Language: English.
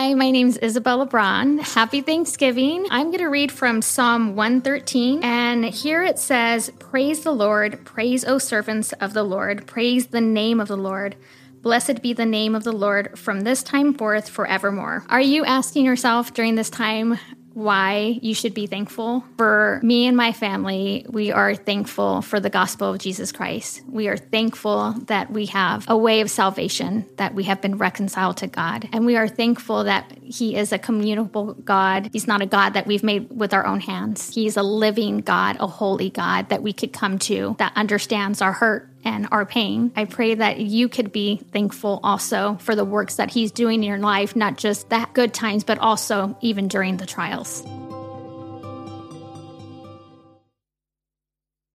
Hi, my name is Isabella Braun. Happy Thanksgiving. I'm going to read from Psalm 113, and here it says, Praise the Lord, praise, O servants of the Lord, praise the name of the Lord. Blessed be the name of the Lord from this time forth forevermore. Are you asking yourself during this time, why you should be thankful. For me and my family, we are thankful for the gospel of Jesus Christ. We are thankful that we have a way of salvation, that we have been reconciled to God. And we are thankful that He is a communicable God. He's not a God that we've made with our own hands. He's a living God, a holy God that we could come to that understands our hurt and our pain. I pray that you could be thankful also for the works that He's doing in your life, not just the good times, but also even during the trials.